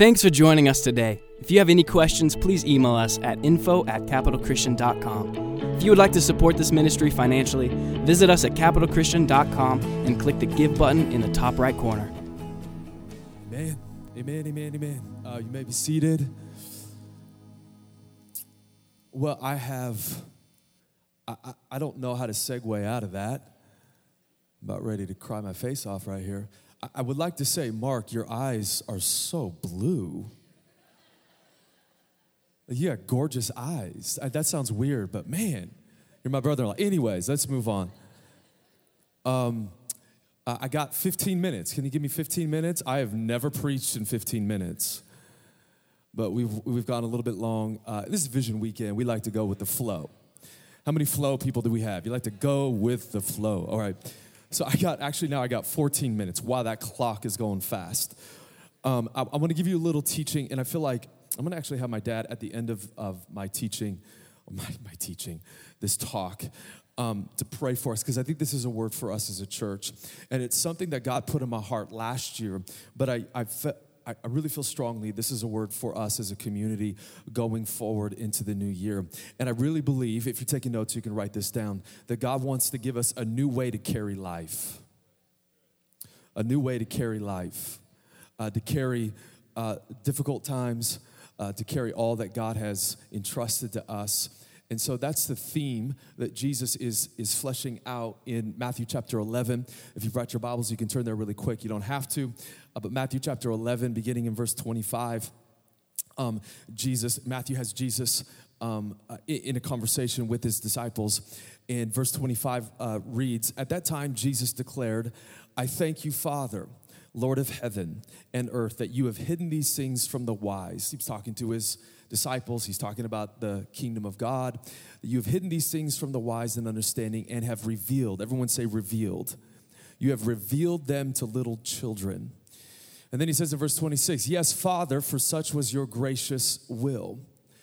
Thanks for joining us today. If you have any questions, please email us at info at capitalchristian.com. If you would like to support this ministry financially, visit us at capitalchristian.com and click the Give button in the top right corner. Amen. Amen. Amen. Amen. Uh, you may be seated. Well, I have, I, I, I don't know how to segue out of that. I'm about ready to cry my face off right here. I, would like to say, Mark, your eyes are so blue. Got gorgeous eyes. That sounds weird, but man, you're my brother in law. Anyways, let's move on. Um, I got 15 minutes. Can you give me 15 minutes? I have never preached in 15 minutes, but we've, we've gone a little bit long. Uh, this is Vision Weekend. We like to go with the flow. How many flow people do we have? You like to go with the flow. All right. So I got, actually, now I got 14 minutes. Wow, that clock is going fast. Um, I, I want to give you a little teaching, and I feel like I'm going to actually have my dad at the end of, of my teaching, my, my teaching, this talk, um, to pray for us, because I think this is a word for us as a church. And it's something that God put in my heart last year, but I, I, fe- I I really feel strongly this is a word for us as a community going forward into the new year. And I really believe, if you're taking notes, you can write this down, that God wants to give us a new way to carry life. A new way to carry life, uh, to carry uh, difficult times, uh, to carry all that God has entrusted to us. And so that's the theme that Jesus is, is fleshing out in Matthew chapter 11. If you've brought your Bibles, you can turn there really quick. You don't have to. Uh, but Matthew chapter 11, beginning in verse 25, um, Jesus, Matthew has Jesus um, uh, in, a conversation with his disciples. And verse 25 uh, reads At that time, Jesus declared, I thank you, Father. Lord of heaven and earth, that you have hidden these things from the wise. He's talking to his disciples. He's talking about the kingdom of God. You have hidden these things from the wise and understanding and have revealed. Everyone say, revealed. You have revealed them to little children. And then he says in verse 26, Yes, Father, for such was your gracious will.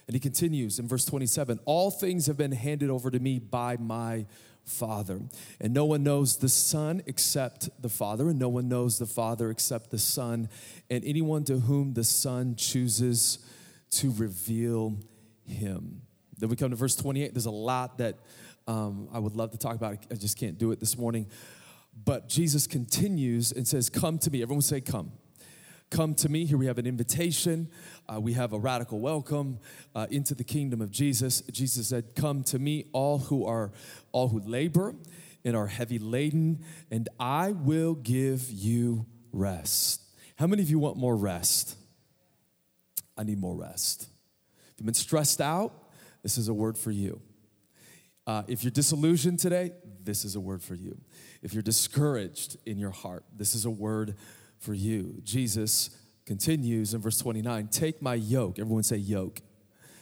And he continues in verse 27 All things have been handed over to me by my Father. And no one knows the Son except the Father, and no one knows the Father except the Son, and anyone to whom the Son chooses to reveal him. Then we come to verse 28. There's a lot that um, I would love to talk about. I just can't do it this morning. But Jesus continues and says, Come to me. Everyone say, Come. Come to me. Here we have an invitation. Uh, we have a radical welcome uh, into the kingdom of Jesus. Jesus said, "Come to me, all who are all who labor and are heavy laden, and I will give you rest." How many of you want more rest? I need more rest. If you've been stressed out, this is a word for you. Uh, if you're disillusioned today, this is a word for you. If you're discouraged in your heart, this is a word for you. Jesus continues in verse 29 Take my yoke. Everyone say yoke.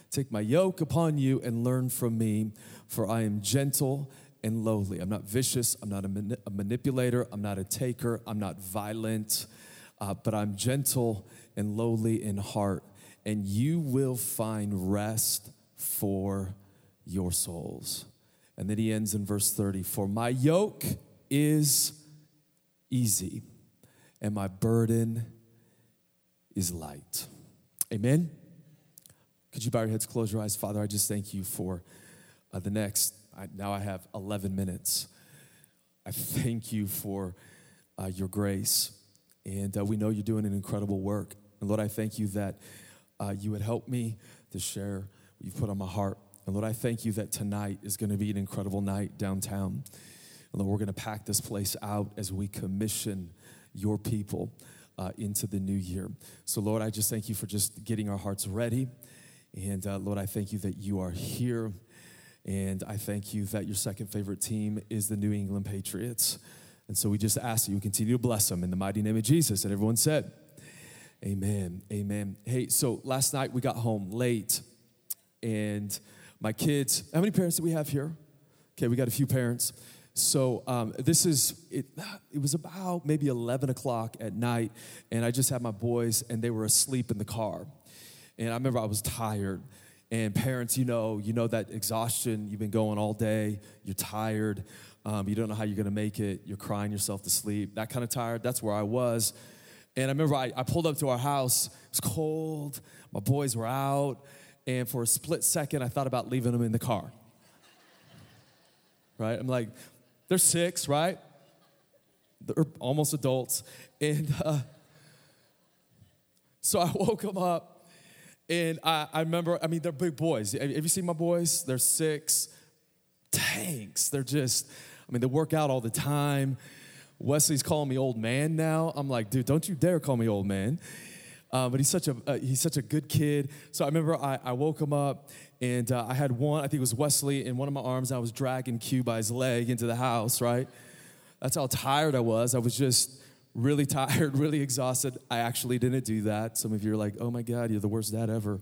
Take my yoke upon you and learn from me, for I am gentle and lowly. I'm not vicious. I'm not a, a manipulator. I'm not a taker. I'm not violent, uh, but I'm gentle and lowly in heart. And you will find rest for your souls. And then he ends in verse 30 For my yoke is easy and my burden is light. Amen. Could you bow your heads, close your eyes? Father, I just thank you for uh, the next, I, now I have 11 minutes. I thank you for uh, your grace. And uh, we know you're doing an incredible work. And Lord, I thank you that uh, you would help me to share what you've put on my heart. And Lord, I thank you that tonight is going to be an incredible night downtown. And Lord, we're going to pack this place out as we commission your people uh, into the new year. So, Lord, I just thank you for just getting our hearts ready. And uh, Lord, I thank you that you are here. And I thank you that your second favorite team is the New England Patriots. And so we just ask that you continue to bless them in the mighty name of Jesus. And everyone said, Amen. Amen. Hey, so last night we got home late, and my kids, how many parents do we have here? Okay, we got a few parents. So um, this is it. It was about maybe eleven o'clock at night, and I just had my boys, and they were asleep in the car. And I remember I was tired. And parents, you know, you know that exhaustion. You've been going all day. You're tired. Um, you don't know how you're going to make it. You're crying yourself to sleep. That kind of tired. That's where I was. And I remember I, I pulled up to our house. It was cold. My boys were out. And for a split second, I thought about leaving them in the car. Right? I'm like, they're six, right? They're almost adults. And uh, so I woke them up. And I, I remember, I mean, they're big boys. Have you seen my boys? They're six tanks. They're just, I mean, they work out all the time. Wesley's calling me old man now. I'm like, dude, don't you dare call me old man. Uh, but he's such a uh, he's such a good kid. So I remember I, I woke him up and uh, I had one. I think it was Wesley in one of my arms. and I was dragging Q by his leg into the house. Right. That's how tired I was. I was just really tired, really exhausted. I actually didn't do that. Some of you are like, oh my God, you're the worst dad ever.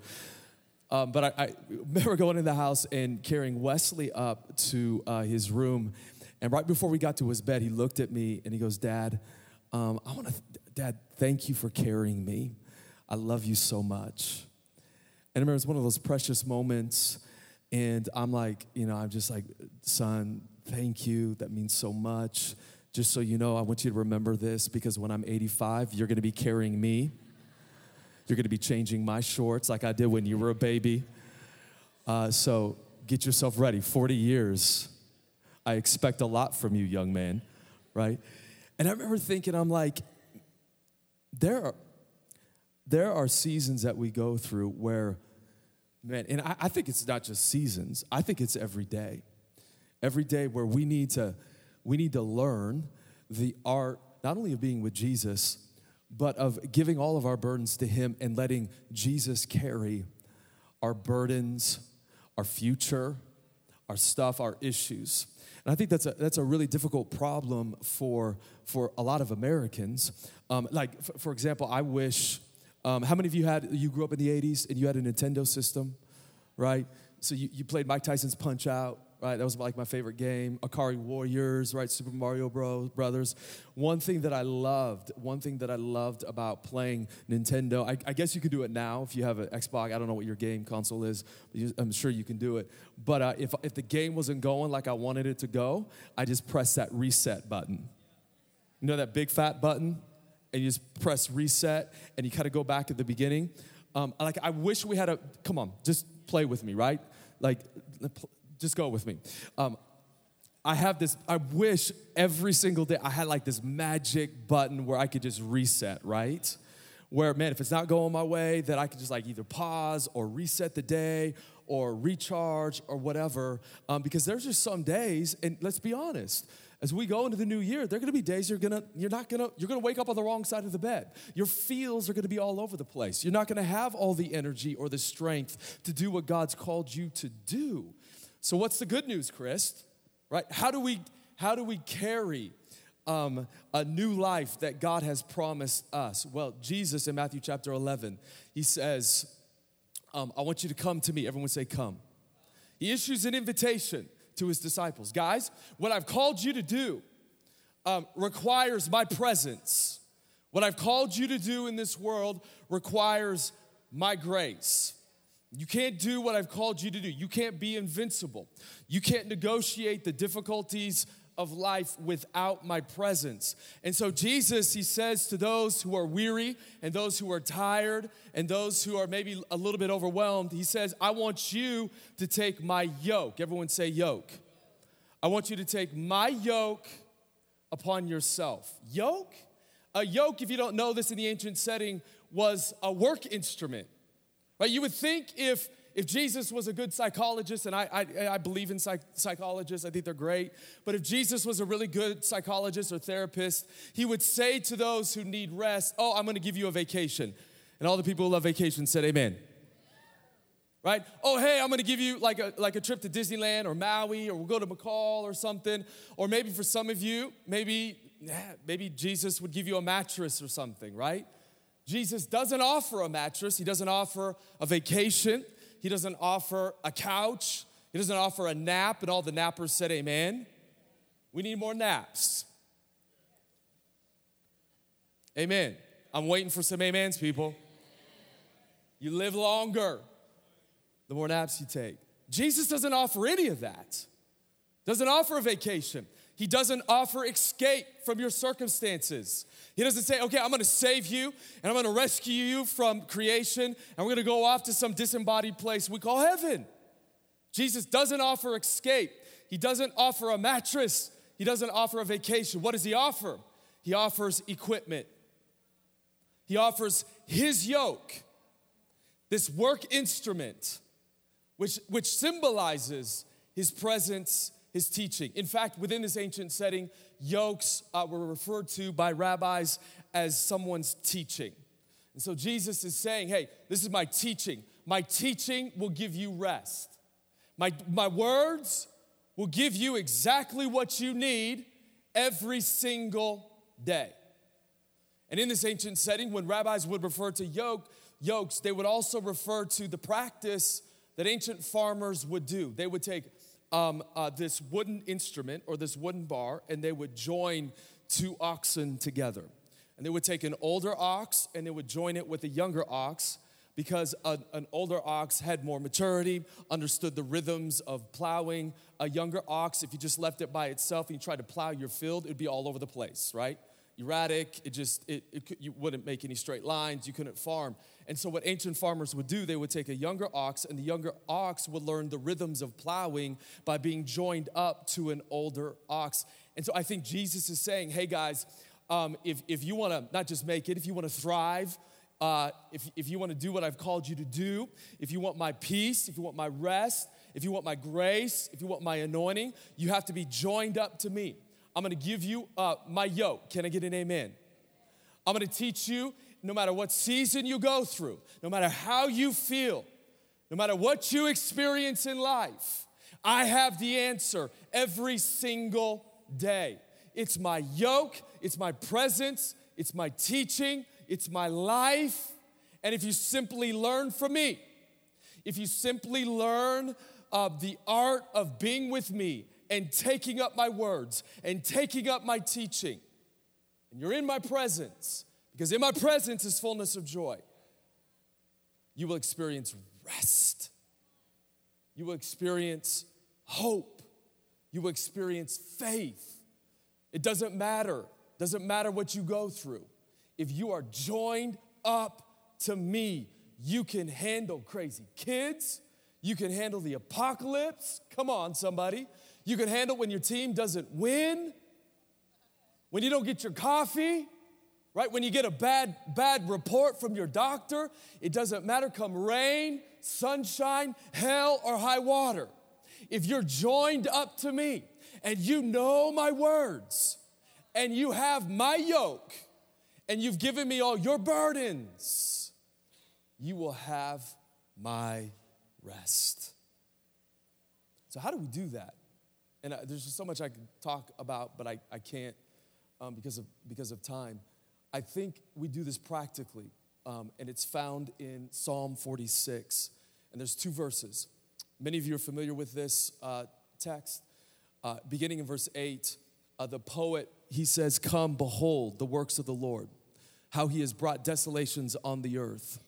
Um, but I, I, remember going in the house and carrying Wesley up to uh, his room and right before we got to his bed, he looked at me and he goes, Dad, um, I want to, Dad, thank you for carrying me. I love you so much. And I remember it was one of those precious moments. And I'm like, you know, I'm just like, son, thank you. That means so much. Just so you know, I want you to remember this because when I'm 85, you're going to be carrying me. You're going to be changing my shorts like I did when you were a baby. Uh, so get yourself ready. 40 years I expect a lot from you, young man, right? And I remember thinking, I'm like, there are, there are seasons that we go through where, man, and I, I think it's not just seasons, I think it's every day. Every day where we need to, we need to learn the art not only of being with Jesus, but of giving all of our burdens to Him and letting Jesus carry our burdens, our future, our stuff, our issues. And I think that's a, that's a really difficult problem for, for a lot of Americans. Um, like, f- for example, I wish, um, how many of you had, you grew up in the 80s and you had a Nintendo system, right? So you, you played Mike Tyson's Punch Out, right? That was like my favorite game. Ikari Warriors, right? Super Mario Bros. Brothers. One thing that I loved, one thing that I loved about playing Nintendo, I, I guess you could do it now if you have an Xbox. I don't know what your game console is, I'm sure you can do it. But uh, if, if the game wasn't going like I wanted it to go, I just press that reset button. You know that big fat button? And you just press reset and you kind of go back at the beginning. Um, like, I wish we had a, come on, just play with me, right? Like, just go with me. Um, I have this, I wish every single day I had like this magic button where I could just reset, right? Where, man, if it's not going my way, that I could just like either pause or reset the day or recharge or whatever. Um, because there's just some days, and let's be honest, as we go into the new year, there are gonna be days you're gonna, you're not gonna, you're gonna wake up on the wrong side of the bed. Your feels are gonna be all over the place. You're not gonna have all the energy or the strength to do what God's called you to do. So what's the good news, Chris? Right? How do we how do we carry um, a new life that God has promised us? Well, Jesus in Matthew chapter 11, he says, um, I want you to come to me. Everyone say, Come. He issues an invitation to his disciples. Guys, what I've called you to do um, requires my presence. What I've called you to do in this world requires my grace. You can't do what I've called you to do. You can't be invincible. You can't negotiate the difficulties of life without my presence. And so, Jesus, he says to those who are weary and those who are tired and those who are maybe a little bit overwhelmed, he says, I want you to take my yoke. Everyone say yoke. I want you to take my yoke upon yourself. Yoke? A yoke, if you don't know this in the ancient setting, was a work instrument. Right? You would think if if Jesus was a good psychologist, and I, I, I believe in psych, psychologists, I think they're great, but if Jesus was a really good psychologist or therapist, he would say to those who need rest, Oh, I'm gonna give you a vacation. And all the people who love vacation said, Amen. Right? Oh, hey, I'm gonna give you like a, like a trip to Disneyland or Maui, or we'll go to McCall or something. Or maybe for some of you, maybe, yeah, maybe Jesus would give you a mattress or something, right? Jesus doesn't offer a mattress, he doesn't offer a vacation, he doesn't offer a couch, he doesn't offer a nap, and all the nappers said, Amen. We need more naps. Amen. I'm waiting for some amens, people. You live longer, the more naps you take. Jesus doesn't offer any of that, doesn't offer a vacation. He doesn't offer escape from your circumstances. He doesn't say, okay, I'm gonna save you and I'm gonna rescue you from creation and we're gonna go off to some disembodied place we call heaven. Jesus doesn't offer escape. He doesn't offer a mattress. He doesn't offer a vacation. What does he offer? He offers equipment. He offers his yoke, this work instrument, which, which symbolizes his presence, his teaching. In fact, within this ancient setting, yokes uh, were referred to by rabbis as someone's teaching. And so Jesus is saying, hey, this is my teaching. My teaching will give you rest. My, my words will give you exactly what you need every single day. And in this ancient setting, when rabbis would refer to yoke, yokes, they would also refer to the practice that ancient farmers would do. They would take um, uh, this wooden instrument or this wooden bar and they would join two oxen together. And they would take an older ox and they would join it with a younger ox because a, an older ox had more maturity, understood the rhythms of plowing. A younger ox, if you just left it by itself and you tried to plow your field, it'd be all over the place, right? Erratic, it just, it, it, you wouldn't make any straight lines, you couldn't farm. And so, what ancient farmers would do, they would take a younger ox, and the younger ox would learn the rhythms of plowing by being joined up to an older ox. And so, I think Jesus is saying, hey guys, um, if, if you wanna not just make it, if you wanna thrive, uh, if, if you want to do what I've called you to do, if you want my peace, if you want my rest, if you want my grace, if you want my anointing, you have to be joined up to me. I'm gonna give you uh, my yoke. Can I get an amen? I'm gonna teach you no matter what season you go through, no matter how you feel, no matter what you experience in life, I have the answer every single day. It's my yoke, it's my presence, it's my teaching, it's my life. And if you simply learn from me, if you simply learn uh, the art of being with me and taking up my words and taking up my teaching, and you're in my presence, because in my presence is fullness of joy, you will experience rest. You will experience hope. You will experience faith. It doesn't matter. Doesn't matter what you go through if you are joined up to me, you can handle crazy kids. You can handle the apocalypse. Come on, somebody. You can handle when your team doesn't win, when you don't get your coffee, right? When you get a bad, bad report from your doctor. It doesn't matter, come rain, sunshine, hell, or high water. If you're joined up to me and you know my words and you have my yoke, and you've given me all your burdens, you will have my rest. So, how do we do that? And uh, there's just so much I could talk about, but I, I can't um, because, of, because of time. I think we do this practically, um, and it's found in Psalm 46. And there's two verses. Many of you are familiar with this uh, text. Uh, beginning in verse 8, uh, the poet, he says, Come, behold the works of the Lord, how he has brought desolations on the earth.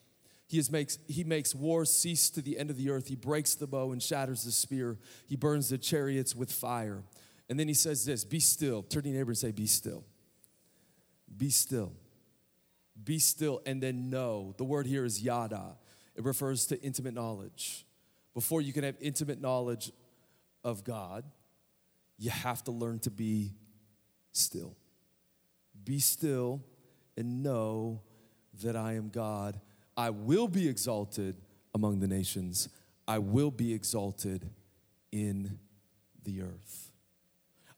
He, makes, he makes war cease to the end of the earth. He breaks the bow and shatters the spear. He burns the chariots with fire. And then he says this Be still. Turn to your neighbor and say, Be still. Be still. Be still and then know. The word here is yada. It refers to intimate knowledge. Before you can have intimate knowledge of God, you have to learn to be still. Be still and know that I am God. I will be exalted among the nations, I will be exalted in the earth.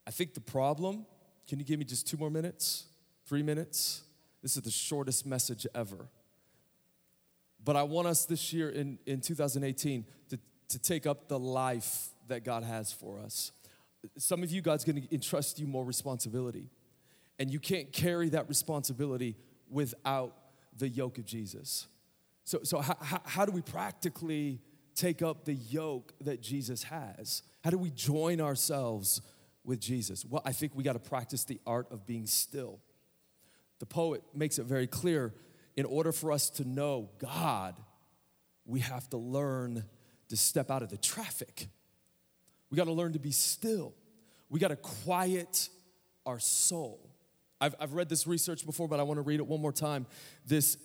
I think the problem, can you give me just two more minutes? Three minutes? This is the shortest message ever. But I want us this year in, in 2018 to, to take up the life that God has for us. Some of you, God's gonna entrust you more responsibility. And you can't carry that responsibility without the yoke of Jesus. So, so how, how, do we practically take up the yoke that Jesus has? How do we join ourselves with Jesus? Well, I think we got to practice the art of being still. The poet makes it very clear in order for us to know God, we have to learn to step out of the traffic. We got to learn to be still. We got to quiet our soul. I've, I've read this research before, but I want to read it one more time. This,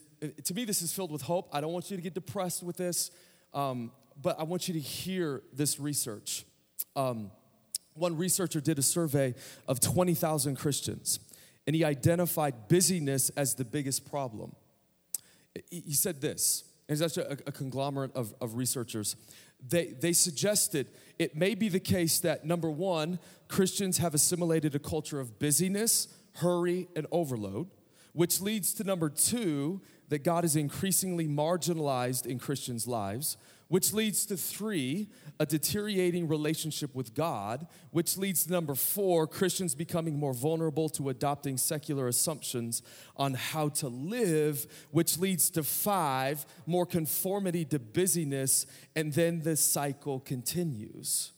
to me, this is filled with hope. I don't want you to get depressed with this, um, but I want you to hear this research. Um, one researcher did a survey of 20,000 Christians, and he identified busyness as the biggest problem. He said this, and he's actually a, a conglomerate of, of researchers. They, they suggested it may be the case that number one, Christians have assimilated a culture of busyness, hurry, and overload, which leads to number two, that God is increasingly marginalized in Christians' lives, which leads to three, a deteriorating relationship with God, which leads to number four, Christians becoming more vulnerable to adopting secular assumptions on how to live, which leads to five, more conformity to busyness, and then the cycle continues.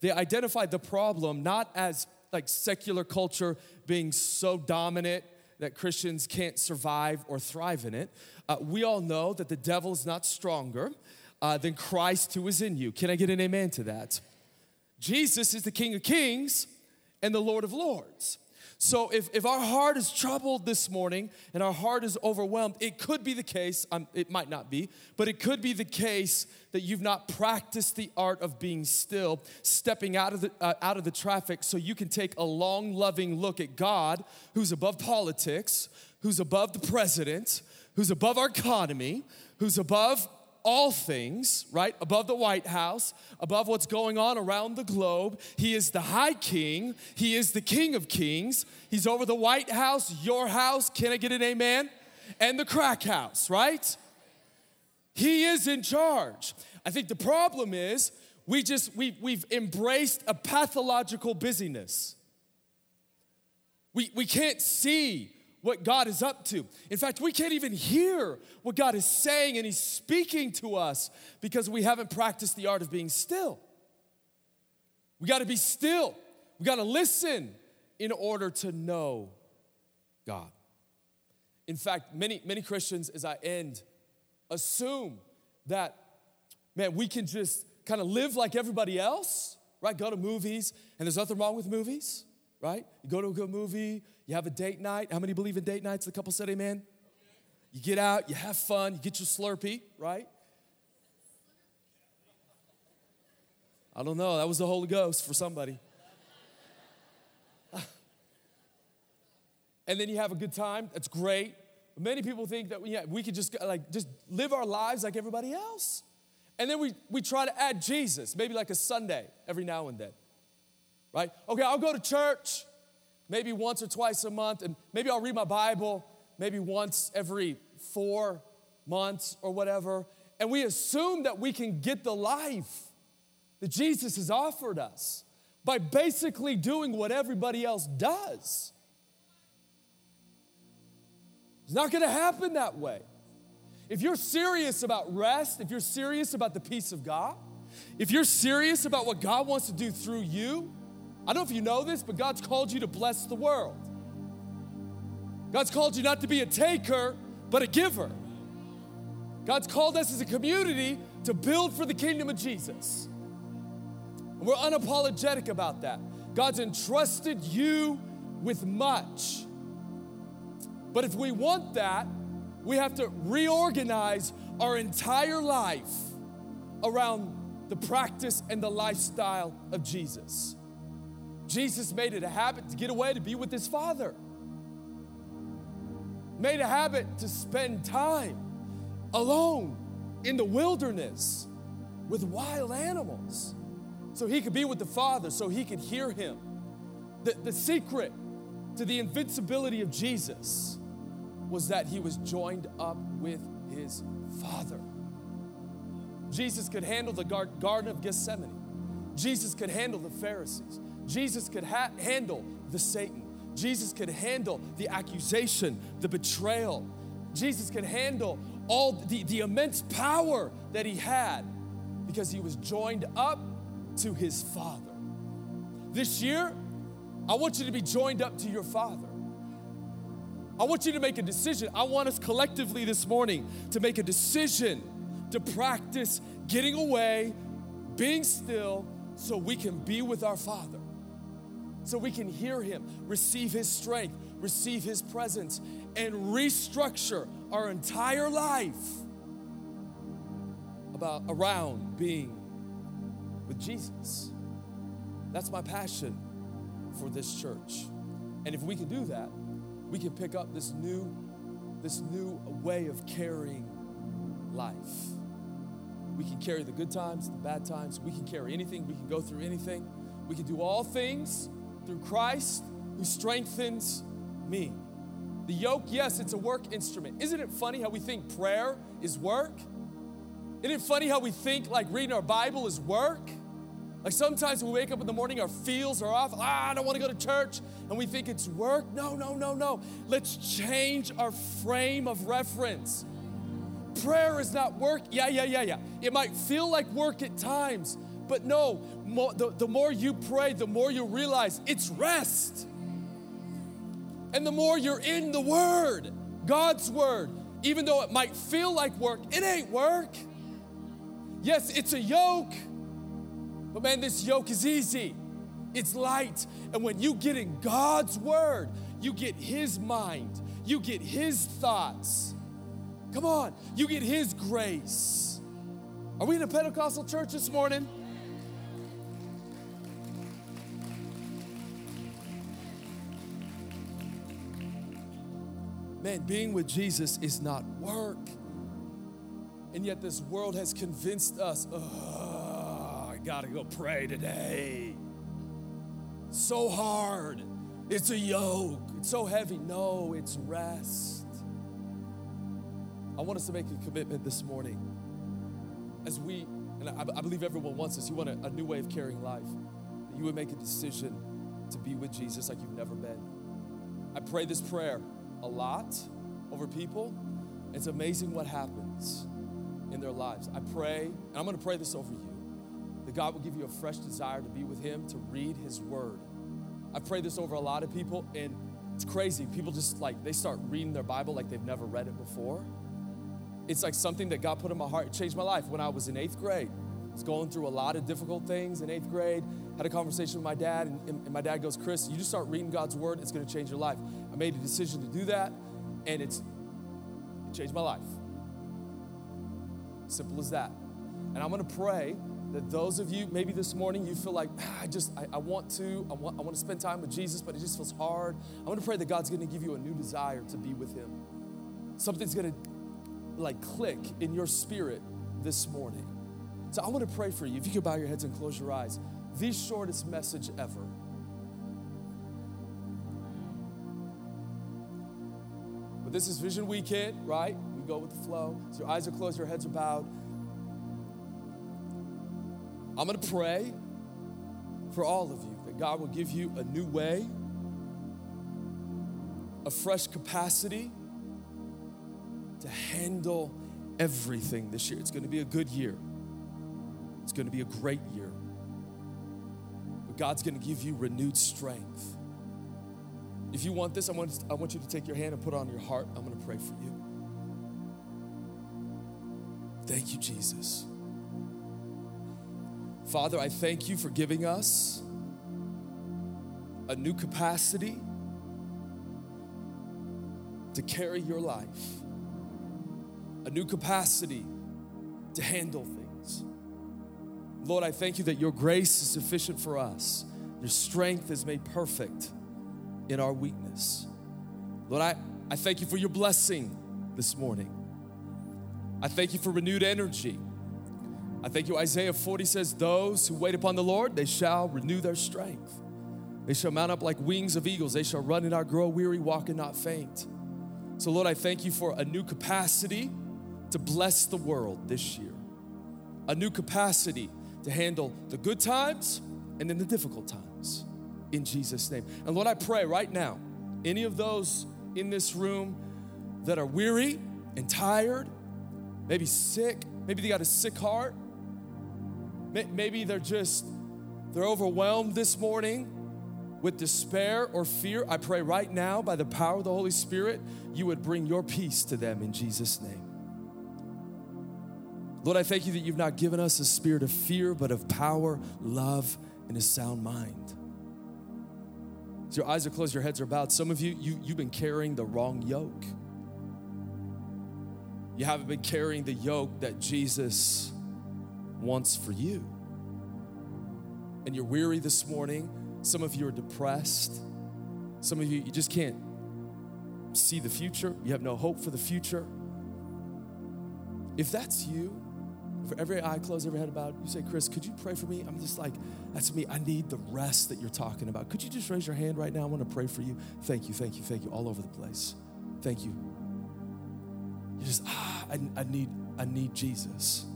They identified the problem not as like secular culture being so dominant that Christians can't survive or thrive in it. Uh, we all know that the devil is not stronger uh, than Christ who is in you. Can I get an amen to that? Jesus is the King of Kings and the Lord of Lords. So if, if our heart is troubled this morning and our heart is overwhelmed, it could be the case, um, it might not be, but it could be the case that you've not practiced the art of being still, stepping out of the, uh, out of the traffic so you can take a long, loving look at God who's above politics, who's above the president, who's above our economy, who's above all things, right? Above the White House, above what's going on around the globe. He is the high king. He is the king of kings. He's over the White House, your house. Can I get an amen? And the crack house, right? He is in charge. I think the problem is we just we we've embraced a pathological busyness. We we can't see what God is up to. In fact, we can't even hear what God is saying and He's speaking to us because we haven't practiced the art of being still. We got to be still, we got to listen in order to know God. In fact, many, many Christians, as I end, assume that, man, we can just kind of live like everybody else, right? Go to movies, and there's nothing wrong with movies, right? You go to a good movie, you have a date night. How many believe in date nights? The couple said amen. You get out, you have fun, you get your Slurpee, right? I don't know, that was the Holy Ghost for somebody. and then you have a good time, that's great. But many people think that we, yeah, we could just like just live our lives like everybody else. And then we, we try to add Jesus, maybe like a Sunday every now and then. Right? Okay, I'll go to church maybe once or twice a month, and maybe I'll read my Bible maybe once every four months or whatever. And we assume that we can get the life that Jesus has offered us by basically doing what everybody else does. It's not gonna happen that way. If you're serious about rest, if you're serious about the peace of God, if you're serious about what God wants to do through you, I don't know if you know this, but God's called you to bless the world. God's called you not to be a taker, but a giver. God's called us as a community to build for the kingdom of Jesus. And we're unapologetic about that. God's entrusted you with much. But if we want that, we have to reorganize our entire life around the practice and the lifestyle of Jesus. Jesus made it a habit to get away to be with his Father. Made a habit to spend time alone in the wilderness with wild animals so he could be with the Father, so he could hear him. The, the secret to the invincibility of Jesus was that he was joined up with his Father. Jesus could handle the Garden of Gethsemane. Jesus could handle the Pharisees. Jesus could ha- handle the Satan. Jesus could handle the accusation, the betrayal. Jesus could handle all the, the immense power that he had because he was joined up to his Father. This year, I want you to be joined up to your Father. I want you to make a decision. I want us collectively this morning to make a decision to practice getting away, being still, so we can be with our Father. So we can hear Him, receive His strength, receive His presence, and restructure our entire life about around being with Jesus. That's my passion for this church. And if we can do that, we can pick up this new this new way of carrying life. We can carry the good times, the bad times. We can carry anything. We can go through anything. We can do all things through Christ who strengthens me. The yoke, yes, it's a work instrument. Isn't it funny how we think prayer is work? Isn't it funny how we think like reading our Bible is work? Like sometimes we wake up in the morning, our feels are off. Ah, I don't want to go to church. And we think it's work. No, no, no, no. Let's change our frame of reference. Prayer is not work. Yeah, yeah, yeah, yeah. It might feel like work at times, but no, more, the, the more you pray, the more you realize it's rest. And the more you're in the Word, God's Word, even though it might feel like work, it ain't work. Yes, it's a yoke, but man, this yoke is easy. It's light. And when you get in God's Word, you get His mind, you get His thoughts. Come on, you get His grace. Are we in a Pentecostal church this morning? Man, being with Jesus is not work. And yet, this world has convinced us, oh, I gotta go pray today. So hard. It's a yoke. It's so heavy. No, it's rest. I want us to make a commitment this morning as we, and I, I believe everyone wants this, you want a, a new way of carrying life, you would make a decision to be with Jesus like you've never been. I pray this prayer a lot over people. It's amazing what happens in their lives. I pray, and I'm going to pray this over you, that God will give you a fresh desire to be with Him, to read His Word. I pray this over a lot of people, and it's crazy. People just like, they start reading their Bible like they've never read it before. It's like something that God put in my heart. It changed my life when I was in eighth grade. I was going through a lot of difficult things in eighth grade. Had a conversation with my dad, and, and my dad goes, Chris, you just start reading God's Word, it's going to change your life. I made a decision to do that, and it's it changed my life. Simple as that. And I'm to pray that those of you, maybe this morning, you feel like, ah, I just, I, I, want to, I want, I want to spend time with Jesus, but it just feels hard. I'm to pray that God's to give you a new desire to be with Him. Something's to like click in your spirit this morning. So I want to pray for you. If you could bow your heads and close your eyes. The shortest message ever. This is Vision Weekend, right? We go with the flow. So your eyes are closed, your heads are bowed. I'm going to pray for all of you that God will give you a new way, a fresh capacity to handle everything this year. It's going to be a good year. It's going to be a great year. But God's going to give you renewed strength. If you want this, I want, I want you to take your hand and put it on your heart. I'm going to pray for you. Thank you, Jesus. Father, I thank you for giving us a new capacity to carry your life, a new capacity to handle things. Lord, I thank you that your grace is sufficient for us. Your strength is made perfect in our weakness. Lord, I, I thank you for your blessing this morning. I thank you for renewed energy. I thank you. Isaiah 40 says, Those who wait upon the Lord, they shall renew their strength. They shall mount up like wings of eagles. They shall run and not grow weary, walk and not faint. So, Lord, I thank you for a new capacity to bless the world this year, a new capacity to handle the good times and then the difficult times in Jesus' name. And Lord, I pray right now, any of those in this room that are weary and tired, maybe sick, maybe they got a sick heart, maybe they're just they're overwhelmed this morning with despair or fear. I pray right now by the power of the Holy Spirit, you would bring your peace to them in Jesus' name. Lord, I thank you that you've not given us a spirit of fear, but of power, love, and a sound mind. Your eyes are closed, your heads are bowed. Some of you, you you've been carrying the wrong yoke. You haven't been carrying the yoke that Jesus wants for you. And you're weary this morning. Some of you are depressed. Some of you, you just can't see the future. You have no hope for the future. If that's you, for every eye closed, every head bowed, you say, Chris, could you pray for me? I'm just like, that's me. I need the rest that you're talking about. Could you just raise your hand right now? I want to pray for you. Thank you, thank you, thank you, all over the place. Thank you. You just, ah, I, I need, I need Jesus.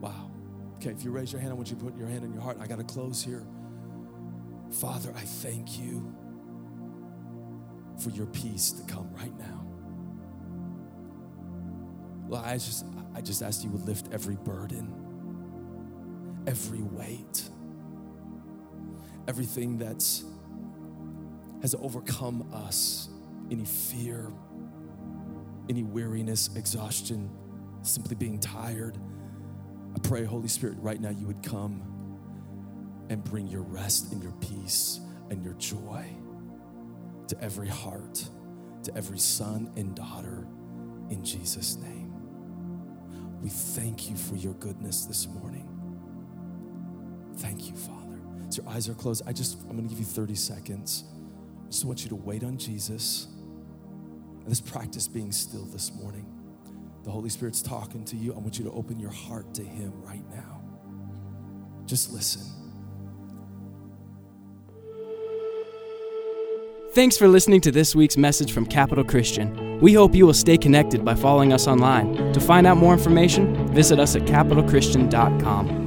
Wow. Okay, if you raise your hand, I want you to put your hand in your heart. I got to close here. Father, I thank you for your peace to come right now. Lord, I just, I just ask you would lift every burden, every weight, everything that's has overcome us, any fear, any weariness, exhaustion, simply being tired. I pray, Holy Spirit, right now you would come and bring your rest and your peace and your joy to every heart, to every son and daughter in Jesus' name. We thank you for your goodness this morning. Thank you, Father. As your eyes are closed, I just, I'm gonna give you 30 seconds. I just want you to wait on Jesus. And let's practice being still this morning. The Holy Spirit's talking to you. I want you to open your heart to Him right now. Just listen. Thanks for listening to this week's message from Capital Christian. We hope you will stay connected by following us online. To find out more information, visit us at capitalchristian.com.